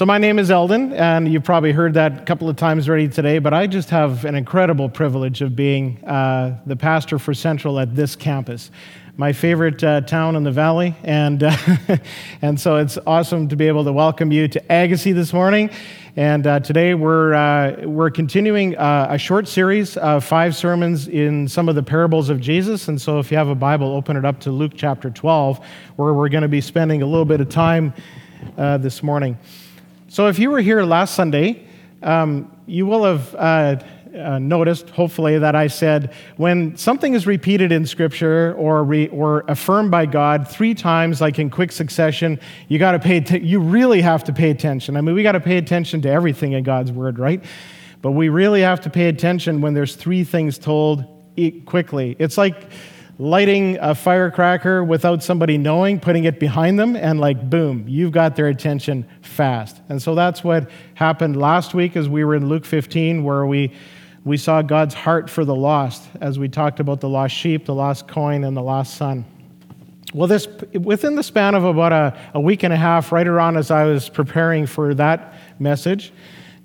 So, my name is Eldon, and you've probably heard that a couple of times already today, but I just have an incredible privilege of being uh, the pastor for Central at this campus. My favorite uh, town in the valley, and, uh, and so it's awesome to be able to welcome you to Agassiz this morning. And uh, today we're, uh, we're continuing uh, a short series of five sermons in some of the parables of Jesus. And so if you have a Bible, open it up to Luke chapter 12, where we're going to be spending a little bit of time this morning. So, if you were here last Sunday, um, you will have uh, uh, noticed, hopefully, that I said when something is repeated in Scripture or, re- or affirmed by God three times, like in quick succession, you got to pay. T- you really have to pay attention. I mean, we got to pay attention to everything in God's Word, right? But we really have to pay attention when there's three things told quickly. It's like lighting a firecracker without somebody knowing, putting it behind them, and like, boom, you've got their attention fast. And so that's what happened last week as we were in Luke 15, where we, we saw God's heart for the lost, as we talked about the lost sheep, the lost coin, and the lost son. Well, this within the span of about a, a week and a half, right around as I was preparing for that message,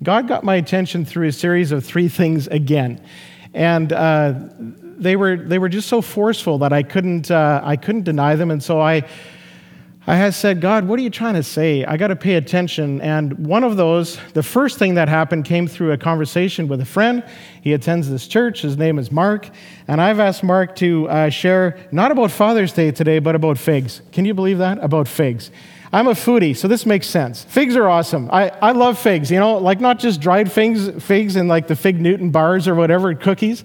God got my attention through a series of three things again. And uh, they were they were just so forceful that I couldn't uh, I couldn't deny them, and so I. I had said, God, what are you trying to say? I got to pay attention. And one of those, the first thing that happened came through a conversation with a friend. He attends this church. His name is Mark. And I've asked Mark to uh, share not about Father's Day today, but about figs. Can you believe that? About figs. I'm a foodie, so this makes sense. Figs are awesome. I, I love figs, you know, like not just dried figs, figs in like the Fig Newton bars or whatever, cookies.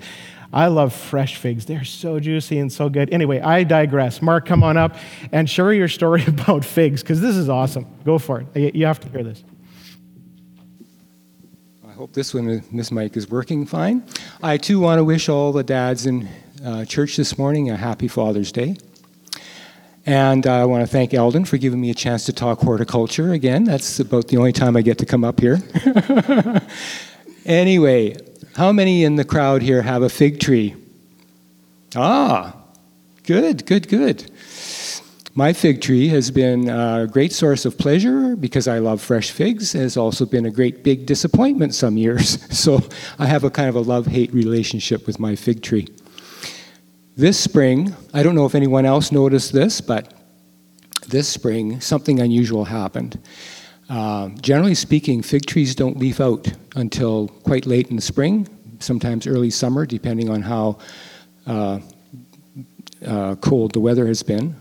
I love fresh figs. They're so juicy and so good. Anyway, I digress. Mark, come on up and share your story about figs because this is awesome. Go for it. You have to hear this. I hope this one, this mic is working fine. I too want to wish all the dads in uh, church this morning a happy Father's Day. And I want to thank Eldon for giving me a chance to talk horticulture again. That's about the only time I get to come up here. anyway, how many in the crowd here have a fig tree? Ah, good, good, good. My fig tree has been a great source of pleasure because I love fresh figs. It has also been a great big disappointment some years. So I have a kind of a love hate relationship with my fig tree. This spring, I don't know if anyone else noticed this, but this spring, something unusual happened. Uh, generally speaking, fig trees don't leaf out until quite late in the spring, sometimes early summer, depending on how uh, uh, cold the weather has been.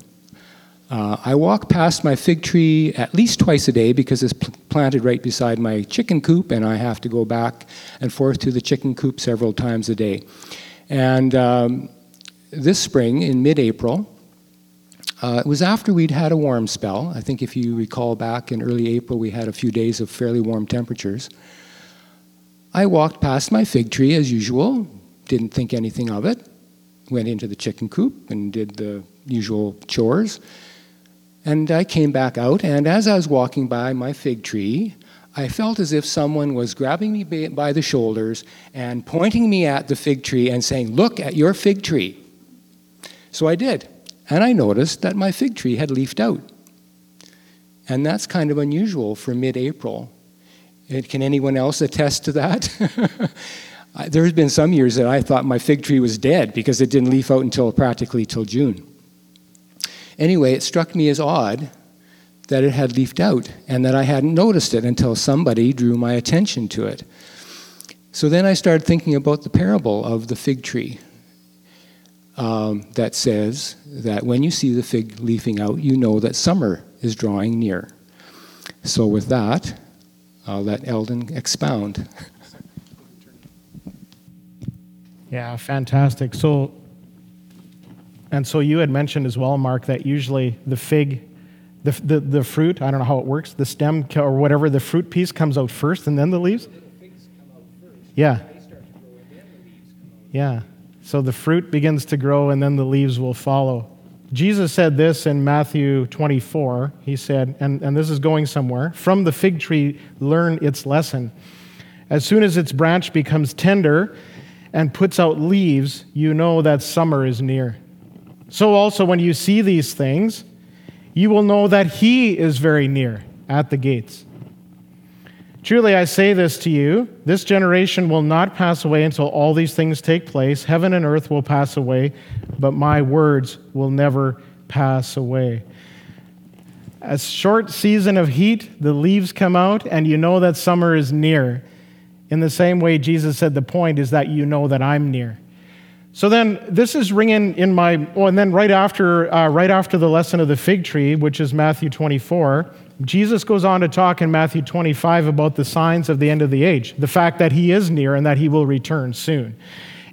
Uh, I walk past my fig tree at least twice a day because it's pl- planted right beside my chicken coop, and I have to go back and forth to the chicken coop several times a day. And um, this spring, in mid April, uh, it was after we'd had a warm spell. I think if you recall back in early April, we had a few days of fairly warm temperatures. I walked past my fig tree as usual, didn't think anything of it, went into the chicken coop and did the usual chores. And I came back out, and as I was walking by my fig tree, I felt as if someone was grabbing me by the shoulders and pointing me at the fig tree and saying, Look at your fig tree. So I did and I noticed that my fig tree had leafed out. And that's kind of unusual for mid April. Can anyone else attest to that? there has been some years that I thought my fig tree was dead because it didn't leaf out until practically till June. Anyway, it struck me as odd that it had leafed out and that I hadn't noticed it until somebody drew my attention to it. So then I started thinking about the parable of the fig tree um, that says that when you see the fig leafing out, you know that summer is drawing near. So, with that, I'll let Eldon expound. Yeah, fantastic. So, and so you had mentioned as well, Mark, that usually the fig, the, the, the fruit, I don't know how it works, the stem or whatever, the fruit piece comes out first and then the leaves? Yeah. Yeah. So the fruit begins to grow and then the leaves will follow. Jesus said this in Matthew 24. He said, and, and this is going somewhere from the fig tree, learn its lesson. As soon as its branch becomes tender and puts out leaves, you know that summer is near. So also, when you see these things, you will know that He is very near at the gates. Truly, I say this to you this generation will not pass away until all these things take place. Heaven and earth will pass away, but my words will never pass away. A short season of heat, the leaves come out, and you know that summer is near. In the same way, Jesus said, The point is that you know that I'm near. So then, this is ringing in my. Oh, and then right after, uh, right after the lesson of the fig tree, which is Matthew 24, Jesus goes on to talk in Matthew 25 about the signs of the end of the age, the fact that he is near and that he will return soon.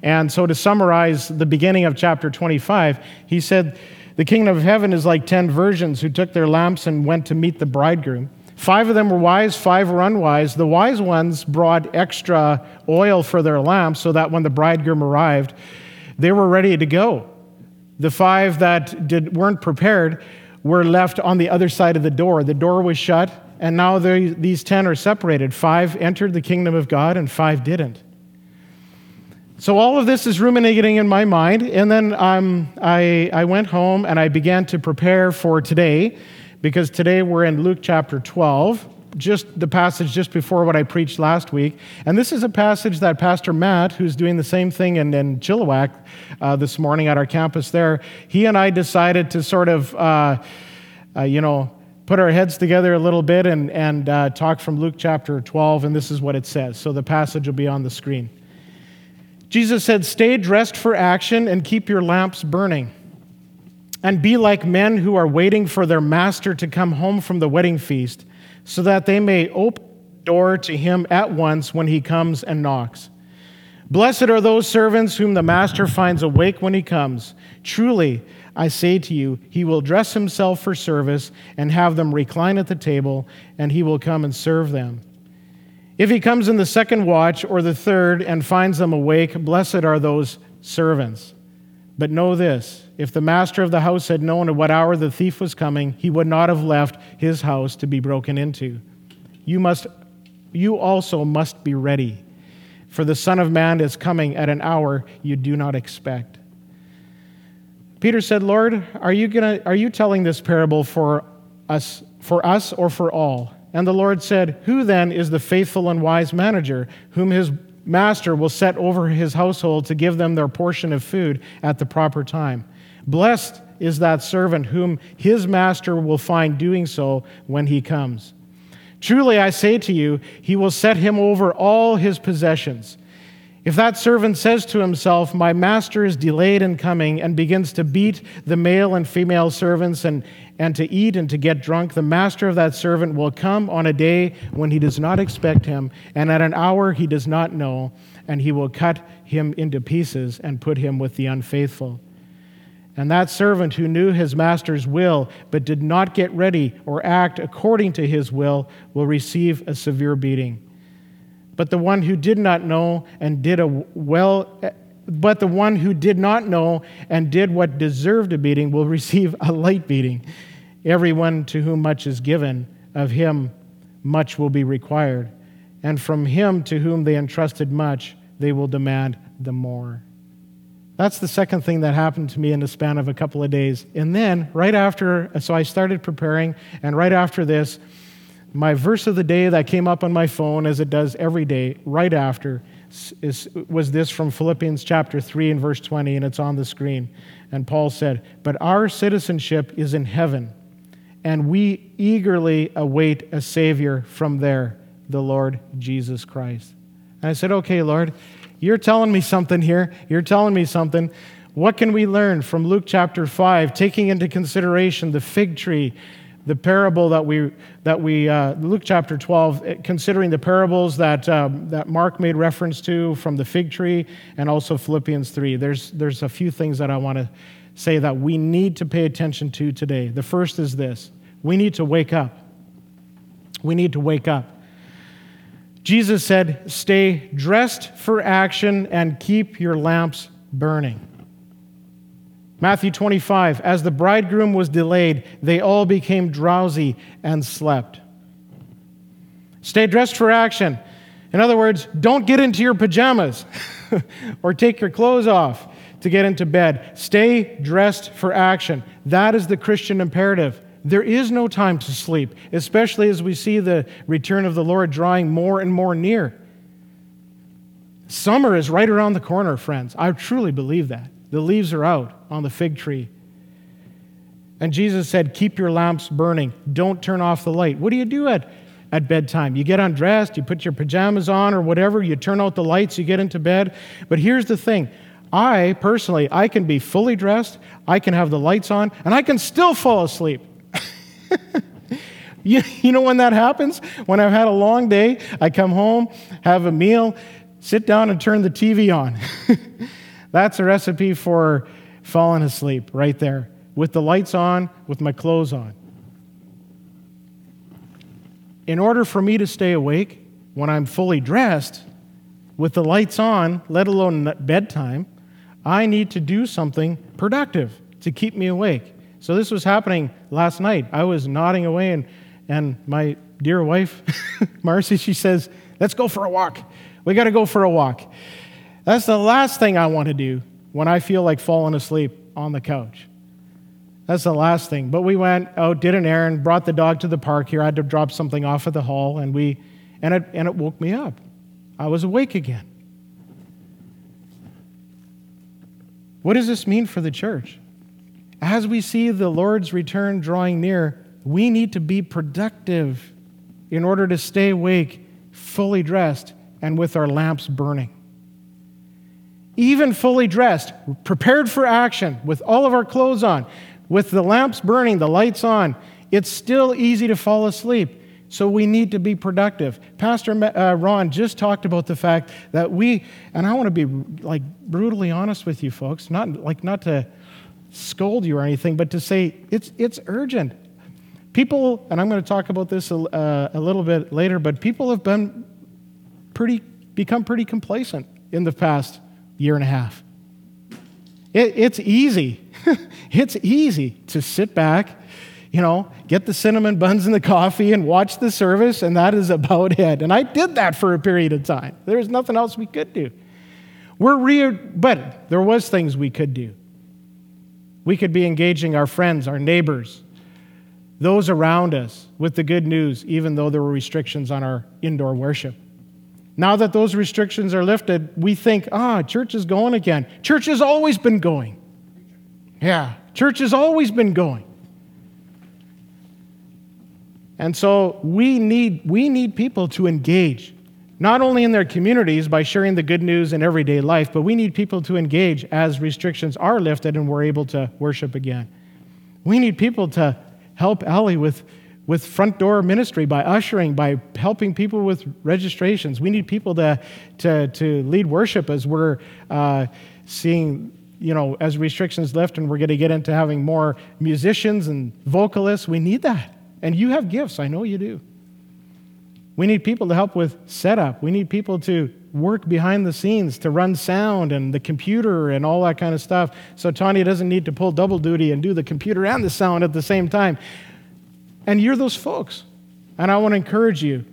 And so, to summarize the beginning of chapter 25, he said, The kingdom of heaven is like 10 virgins who took their lamps and went to meet the bridegroom. Five of them were wise, five were unwise. The wise ones brought extra oil for their lamps so that when the bridegroom arrived, they were ready to go. The five that did, weren't prepared were left on the other side of the door. The door was shut, and now these 10 are separated. Five entered the kingdom of God, and five didn't. So all of this is ruminating in my mind, and then um, I, I went home and I began to prepare for today, because today we're in Luke chapter 12 just the passage just before what I preached last week. And this is a passage that Pastor Matt, who's doing the same thing in, in Chilliwack uh, this morning at our campus there, he and I decided to sort of, uh, uh, you know, put our heads together a little bit and, and uh, talk from Luke chapter 12. And this is what it says. So the passage will be on the screen. Jesus said, Stay dressed for action and keep your lamps burning. And be like men who are waiting for their master to come home from the wedding feast so that they may open the door to him at once when he comes and knocks. Blessed are those servants whom the master finds awake when he comes. Truly, I say to you, he will dress himself for service and have them recline at the table, and he will come and serve them. If he comes in the second watch or the third and finds them awake, blessed are those servants. But know this if the master of the house had known at what hour the thief was coming, he would not have left his house to be broken into. You, must, you also must be ready, for the Son of Man is coming at an hour you do not expect. Peter said, Lord, are you, gonna, are you telling this parable for us, for us or for all? And the Lord said, Who then is the faithful and wise manager, whom his master will set over his household to give them their portion of food at the proper time. Blessed is that servant whom his master will find doing so when he comes. Truly, I say to you, he will set him over all his possessions. If that servant says to himself, My master is delayed in coming, and begins to beat the male and female servants and, and to eat and to get drunk, the master of that servant will come on a day when he does not expect him, and at an hour he does not know, and he will cut him into pieces and put him with the unfaithful. And that servant who knew his master's will, but did not get ready or act according to his will, will receive a severe beating. But the one who did not know and did a well but the one who did not know and did what deserved a beating will receive a light beating. Everyone to whom much is given, of him much will be required. And from him to whom they entrusted much, they will demand the more. That's the second thing that happened to me in the span of a couple of days. And then, right after, so I started preparing, and right after this, my verse of the day that came up on my phone, as it does every day, right after, is, was this from Philippians chapter 3 and verse 20, and it's on the screen. And Paul said, But our citizenship is in heaven, and we eagerly await a Savior from there, the Lord Jesus Christ. And I said, Okay, Lord, you're telling me something here. You're telling me something. What can we learn from Luke chapter 5, taking into consideration the fig tree? the parable that we, that we uh, Luke chapter 12, eh, considering the parables that, um, that Mark made reference to from the fig tree and also Philippians 3, there's, there's a few things that I want to say that we need to pay attention to today. The first is this we need to wake up. We need to wake up. Jesus said, Stay dressed for action and keep your lamps burning. Matthew 25, as the bridegroom was delayed, they all became drowsy and slept. Stay dressed for action. In other words, don't get into your pajamas or take your clothes off to get into bed. Stay dressed for action. That is the Christian imperative. There is no time to sleep, especially as we see the return of the Lord drawing more and more near. Summer is right around the corner, friends. I truly believe that. The leaves are out on the fig tree. And Jesus said, Keep your lamps burning. Don't turn off the light. What do you do at, at bedtime? You get undressed, you put your pajamas on or whatever, you turn out the lights, you get into bed. But here's the thing I personally, I can be fully dressed, I can have the lights on, and I can still fall asleep. you, you know when that happens? When I've had a long day, I come home, have a meal, sit down, and turn the TV on. That's a recipe for falling asleep right there with the lights on, with my clothes on. In order for me to stay awake when I'm fully dressed, with the lights on, let alone bedtime, I need to do something productive to keep me awake. So this was happening last night. I was nodding away, and, and my dear wife, Marcy, she says, Let's go for a walk. We got to go for a walk. That's the last thing I want to do when I feel like falling asleep on the couch. That's the last thing. But we went out, did an errand, brought the dog to the park here. I had to drop something off at the hall, and we, and it, and it woke me up. I was awake again. What does this mean for the church? As we see the Lord's return drawing near, we need to be productive in order to stay awake, fully dressed, and with our lamps burning. Even fully dressed, prepared for action, with all of our clothes on, with the lamps burning, the lights on, it's still easy to fall asleep. So we need to be productive. Pastor uh, Ron just talked about the fact that we, and I want to be like brutally honest with you folks, not like not to scold you or anything, but to say it's it's urgent. People, and I'm going to talk about this a, uh, a little bit later, but people have been pretty become pretty complacent in the past year and a half. It, it's easy it's easy to sit back, you know, get the cinnamon buns and the coffee and watch the service, and that is about it. And I did that for a period of time. There was nothing else we could do. We're re- but there was things we could do. We could be engaging our friends, our neighbors, those around us with the good news, even though there were restrictions on our indoor worship. Now that those restrictions are lifted, we think, ah, church is going again. Church has always been going. Yeah, church has always been going. And so we need, we need people to engage, not only in their communities by sharing the good news in everyday life, but we need people to engage as restrictions are lifted and we're able to worship again. We need people to help Ellie with, with front door ministry by ushering, by helping people with registrations. We need people to, to, to lead worship as we're uh, seeing you know, as restrictions lift and we're going to get into having more musicians and vocalists, we need that. And you have gifts, I know you do. We need people to help with setup. We need people to work behind the scenes to run sound and the computer and all that kind of stuff. So Tanya doesn't need to pull double duty and do the computer and the sound at the same time. And you're those folks. And I want to encourage you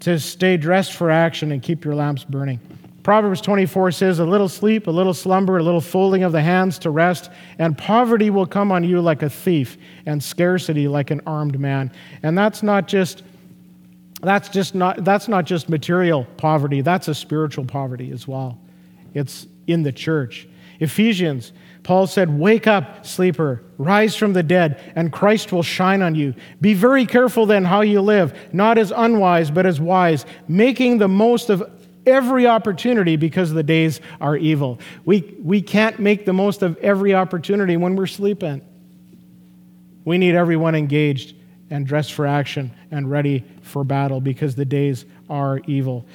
to stay dressed for action and keep your lamps burning. Proverbs 24 says, A little sleep, a little slumber, a little folding of the hands to rest, and poverty will come on you like a thief, and scarcity like an armed man. And that's not just that's just not that's not just material poverty, that's a spiritual poverty as well. It's in the church. Ephesians, Paul said, Wake up, sleeper, rise from the dead, and Christ will shine on you. Be very careful then how you live, not as unwise, but as wise, making the most of every opportunity because the days are evil. We, we can't make the most of every opportunity when we're sleeping. We need everyone engaged and dressed for action and ready for battle because the days are evil.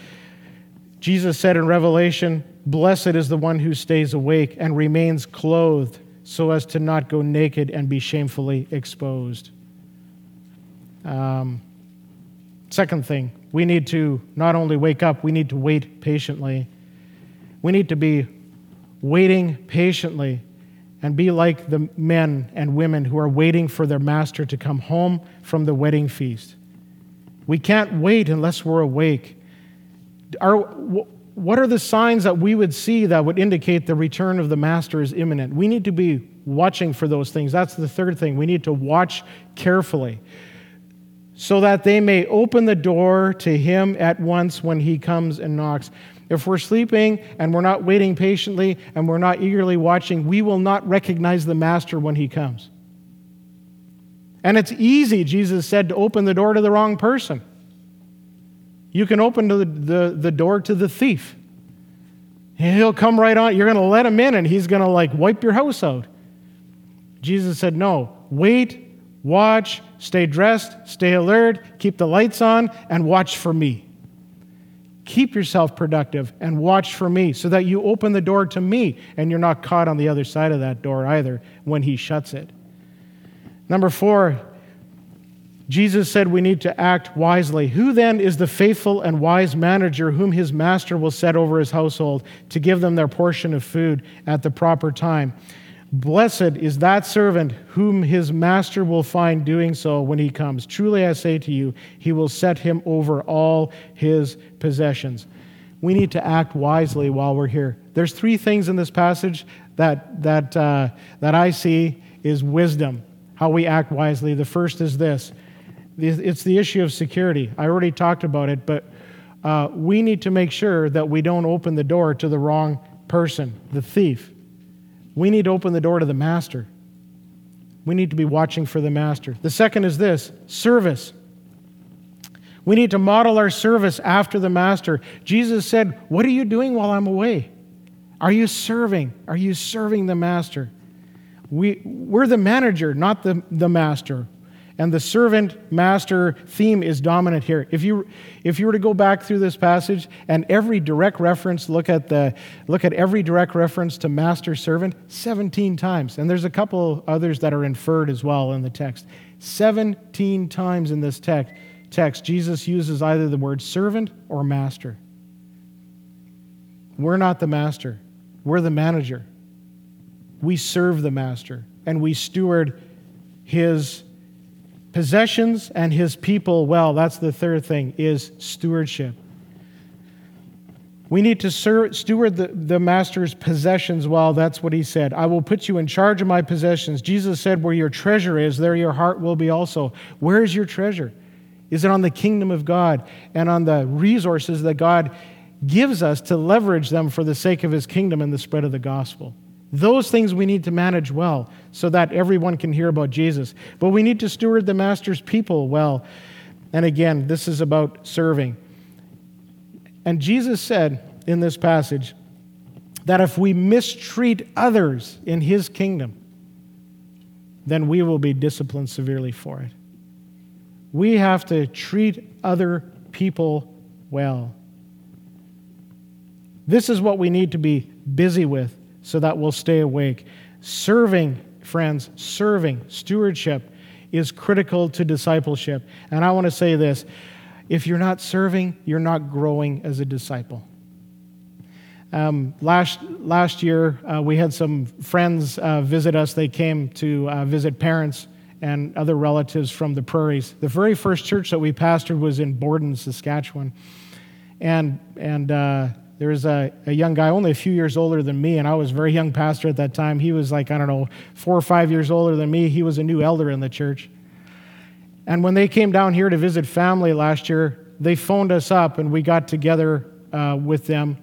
Jesus said in Revelation, Blessed is the one who stays awake and remains clothed so as to not go naked and be shamefully exposed. Um, second thing, we need to not only wake up, we need to wait patiently. We need to be waiting patiently and be like the men and women who are waiting for their master to come home from the wedding feast. We can't wait unless we're awake. Are, what are the signs that we would see that would indicate the return of the master is imminent? We need to be watching for those things. That's the third thing. We need to watch carefully so that they may open the door to him at once when he comes and knocks. If we're sleeping and we're not waiting patiently and we're not eagerly watching, we will not recognize the master when he comes. And it's easy, Jesus said, to open the door to the wrong person. You can open the, the, the door to the thief. He'll come right on. You're going to let him in and he's going to like wipe your house out. Jesus said, No, wait, watch, stay dressed, stay alert, keep the lights on, and watch for me. Keep yourself productive and watch for me so that you open the door to me and you're not caught on the other side of that door either when he shuts it. Number four, Jesus said we need to act wisely. Who then is the faithful and wise manager whom his master will set over his household to give them their portion of food at the proper time? Blessed is that servant whom his master will find doing so when he comes. Truly I say to you, he will set him over all his possessions. We need to act wisely while we're here. There's three things in this passage that, that, uh, that I see is wisdom, how we act wisely. The first is this it's the issue of security. I already talked about it, but uh, we need to make sure that we don't open the door to the wrong person, the thief. We need to open the door to the master. We need to be watching for the master. The second is this service. We need to model our service after the master. Jesus said, What are you doing while I'm away? Are you serving? Are you serving the master? We, we're the manager, not the, the master. And the servant master theme is dominant here. If you, if you were to go back through this passage and every direct reference, look at, the, look at every direct reference to master servant 17 times. And there's a couple others that are inferred as well in the text. 17 times in this text, text Jesus uses either the word servant or master. We're not the master, we're the manager. We serve the master and we steward his possessions and his people well. That's the third thing is stewardship. We need to steward the, master's possessions well. That's what he said. I will put you in charge of my possessions. Jesus said, Where your treasure is, there your heart will be also. Where is your treasure? Is it on the kingdom of God and on the resources that God gives us to leverage them for the sake of his kingdom and the spread of the gospel? Those things we need to manage well so that everyone can hear about Jesus. But we need to steward the Master's people well. And again, this is about serving. And Jesus said in this passage that if we mistreat others in his kingdom, then we will be disciplined severely for it. We have to treat other people well. This is what we need to be busy with so that we'll stay awake. Serving, friends, serving, stewardship is critical to discipleship. And I want to say this if you're not serving, you're not growing as a disciple. Um, last, last year, uh, we had some friends uh, visit us. They came to uh, visit parents and other relatives from the prairies. The very first church that we pastored was in Borden, Saskatchewan. And, and uh, there was a, a young guy, only a few years older than me, and I was a very young pastor at that time. He was like, I don't know, four or five years older than me. He was a new elder in the church. And when they came down here to visit family last year, they phoned us up and we got together uh, with them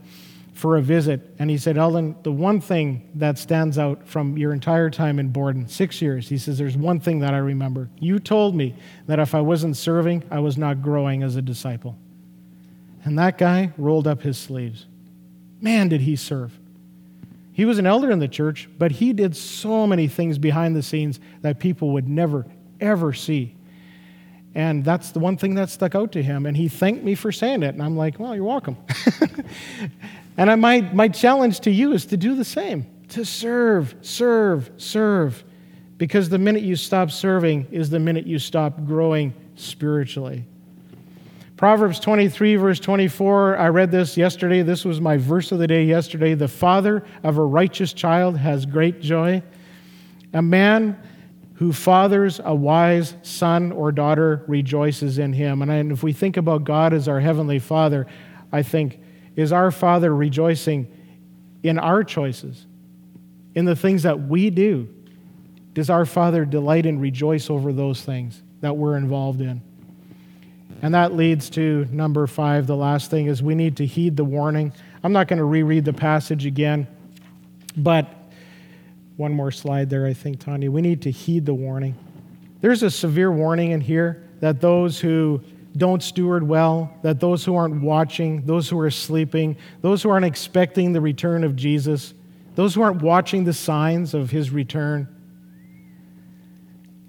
for a visit. And he said, Eldon, the one thing that stands out from your entire time in Borden, six years, he says, there's one thing that I remember. You told me that if I wasn't serving, I was not growing as a disciple. And that guy rolled up his sleeves. Man, did he serve. He was an elder in the church, but he did so many things behind the scenes that people would never, ever see. And that's the one thing that stuck out to him. And he thanked me for saying it. And I'm like, well, you're welcome. and I, my, my challenge to you is to do the same to serve, serve, serve. Because the minute you stop serving is the minute you stop growing spiritually. Proverbs 23, verse 24, I read this yesterday. This was my verse of the day yesterday. The father of a righteous child has great joy. A man who fathers a wise son or daughter rejoices in him. And if we think about God as our heavenly father, I think Is our Father rejoicing in our choices, in the things that we do? Does our Father delight and rejoice over those things that we're involved in? And that leads to number five. The last thing is we need to heed the warning. I'm not going to reread the passage again, but one more slide there, I think, Tanya. We need to heed the warning. There's a severe warning in here that those who don't steward well, that those who aren't watching, those who are sleeping, those who aren't expecting the return of Jesus, those who aren't watching the signs of his return,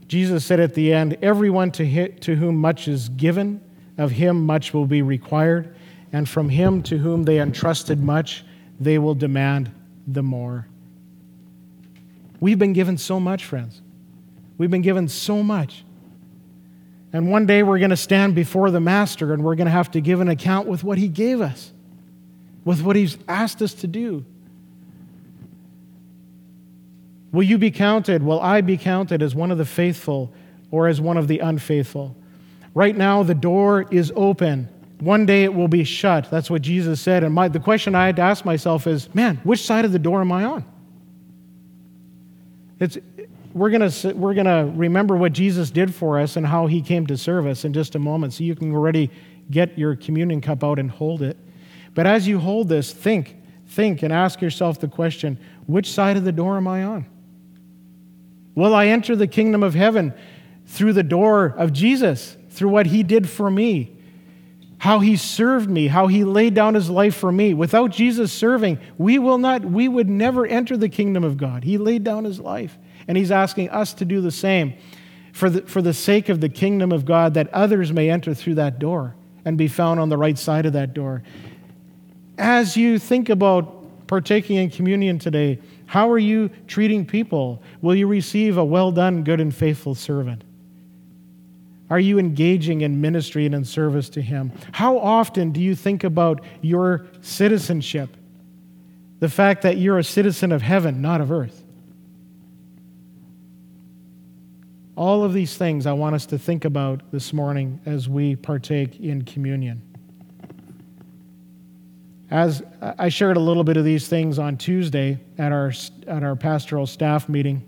Jesus said at the end, Everyone to, to whom much is given, of him much will be required, and from him to whom they entrusted much, they will demand the more. We've been given so much, friends. We've been given so much. And one day we're going to stand before the Master and we're going to have to give an account with what he gave us, with what he's asked us to do. Will you be counted? Will I be counted as one of the faithful or as one of the unfaithful? Right now, the door is open. One day it will be shut. That's what Jesus said. And my, the question I had to ask myself is man, which side of the door am I on? It's, we're going we're gonna remember what Jesus did for us and how he came to serve us in just a moment. So you can already get your communion cup out and hold it. But as you hold this, think, think, and ask yourself the question which side of the door am I on? Will I enter the kingdom of heaven through the door of Jesus, through what he did for me? How he served me, how he laid down his life for me. Without Jesus serving, we will not, we would never enter the kingdom of God. He laid down his life, and he's asking us to do the same for the, for the sake of the kingdom of God, that others may enter through that door and be found on the right side of that door. As you think about partaking in communion today, how are you treating people? Will you receive a well done, good and faithful servant? Are you engaging in ministry and in service to Him? How often do you think about your citizenship? The fact that you're a citizen of heaven, not of earth. All of these things I want us to think about this morning as we partake in communion. As I shared a little bit of these things on Tuesday at our, at our pastoral staff meeting,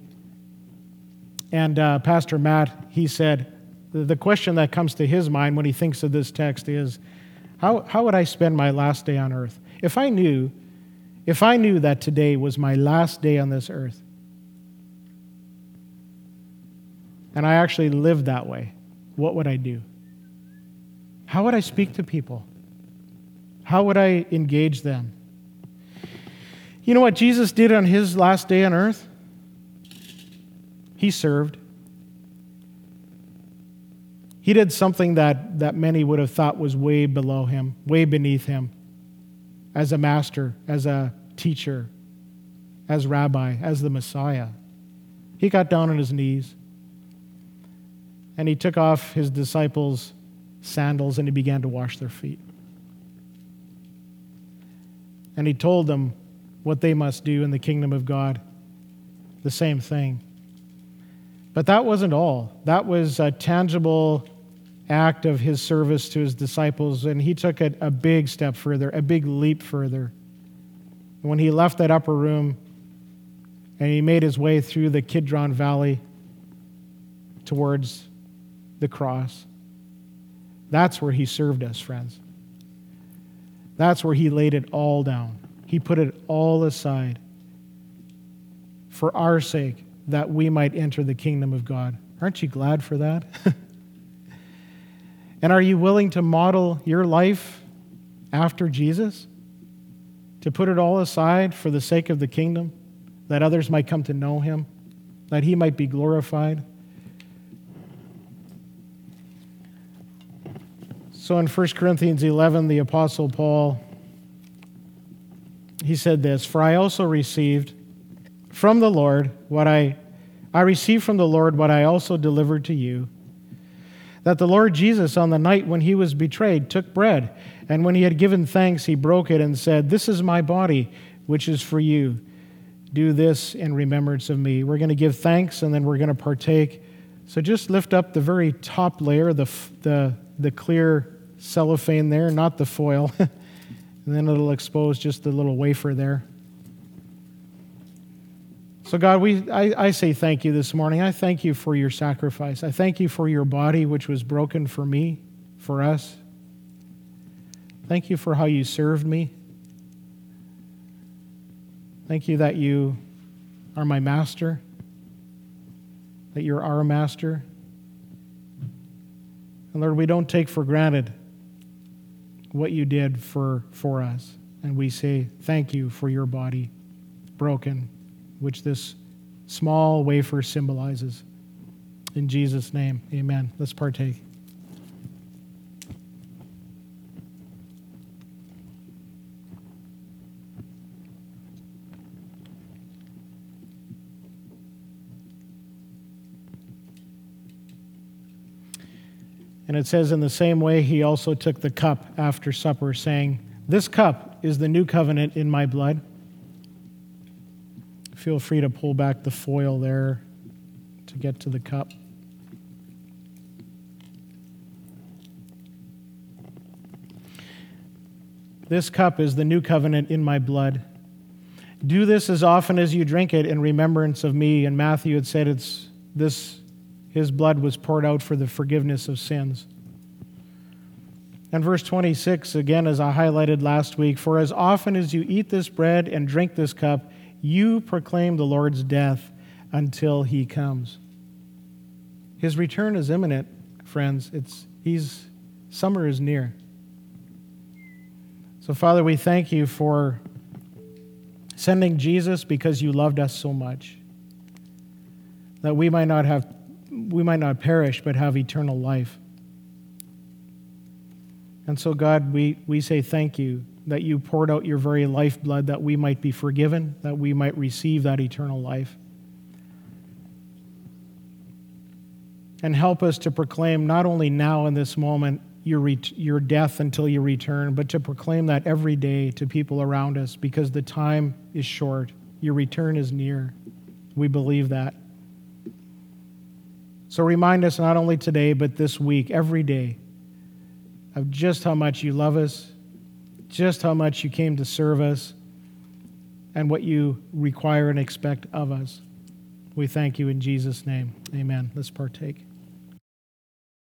and uh, Pastor Matt, he said, the question that comes to his mind when he thinks of this text is, how, how would I spend my last day on earth? If I knew, if I knew that today was my last day on this earth, and I actually lived that way, what would I do? How would I speak to people? How would I engage them? You know what Jesus did on his last day on earth? He served. He did something that, that many would have thought was way below him, way beneath him, as a master, as a teacher, as rabbi, as the Messiah. He got down on his knees and he took off his disciples' sandals and he began to wash their feet and he told them what they must do in the kingdom of God. The same thing. But that wasn't all. That was a tangible act of his service to his disciples, and he took it a big step further, a big leap further. When he left that upper room and he made his way through the Kidron Valley towards the cross, that's where he served us, friends. That's where he laid it all down. He put it all aside for our sake that we might enter the kingdom of God. Aren't you glad for that? and are you willing to model your life after Jesus? To put it all aside for the sake of the kingdom, that others might come to know him, that he might be glorified? So in 1 Corinthians 11, the Apostle Paul, he said this For I also received from the Lord what I, I received from the Lord what I also delivered to you. That the Lord Jesus, on the night when he was betrayed, took bread, and when he had given thanks, he broke it and said, This is my body, which is for you. Do this in remembrance of me. We're going to give thanks and then we're going to partake. So just lift up the very top layer, the, the, the clear cellophane there, not the foil. And then it'll expose just the little wafer there. So, God, we, I, I say thank you this morning. I thank you for your sacrifice. I thank you for your body, which was broken for me, for us. Thank you for how you served me. Thank you that you are my master, that you're our master. And Lord, we don't take for granted what you did for, for us. And we say thank you for your body broken, which this small wafer symbolizes. In Jesus' name, amen. Let's partake. And it says, in the same way, he also took the cup after supper, saying, This cup is the new covenant in my blood. Feel free to pull back the foil there to get to the cup. This cup is the new covenant in my blood. Do this as often as you drink it in remembrance of me. And Matthew had said it's this his blood was poured out for the forgiveness of sins. And verse 26, again, as I highlighted last week, for as often as you eat this bread and drink this cup, you proclaim the Lord's death until he comes. His return is imminent, friends. It's, he's, summer is near. So, Father, we thank you for sending Jesus because you loved us so much, that we might not have we might not perish, but have eternal life. And so, God, we, we say thank you that you poured out your very lifeblood that we might be forgiven, that we might receive that eternal life. And help us to proclaim not only now in this moment your, ret- your death until you return, but to proclaim that every day to people around us because the time is short. Your return is near. We believe that. So remind us not only today, but this week, every day, of just how much you love us, just how much you came to serve us, and what you require and expect of us. We thank you in Jesus' name. Amen. Let's partake.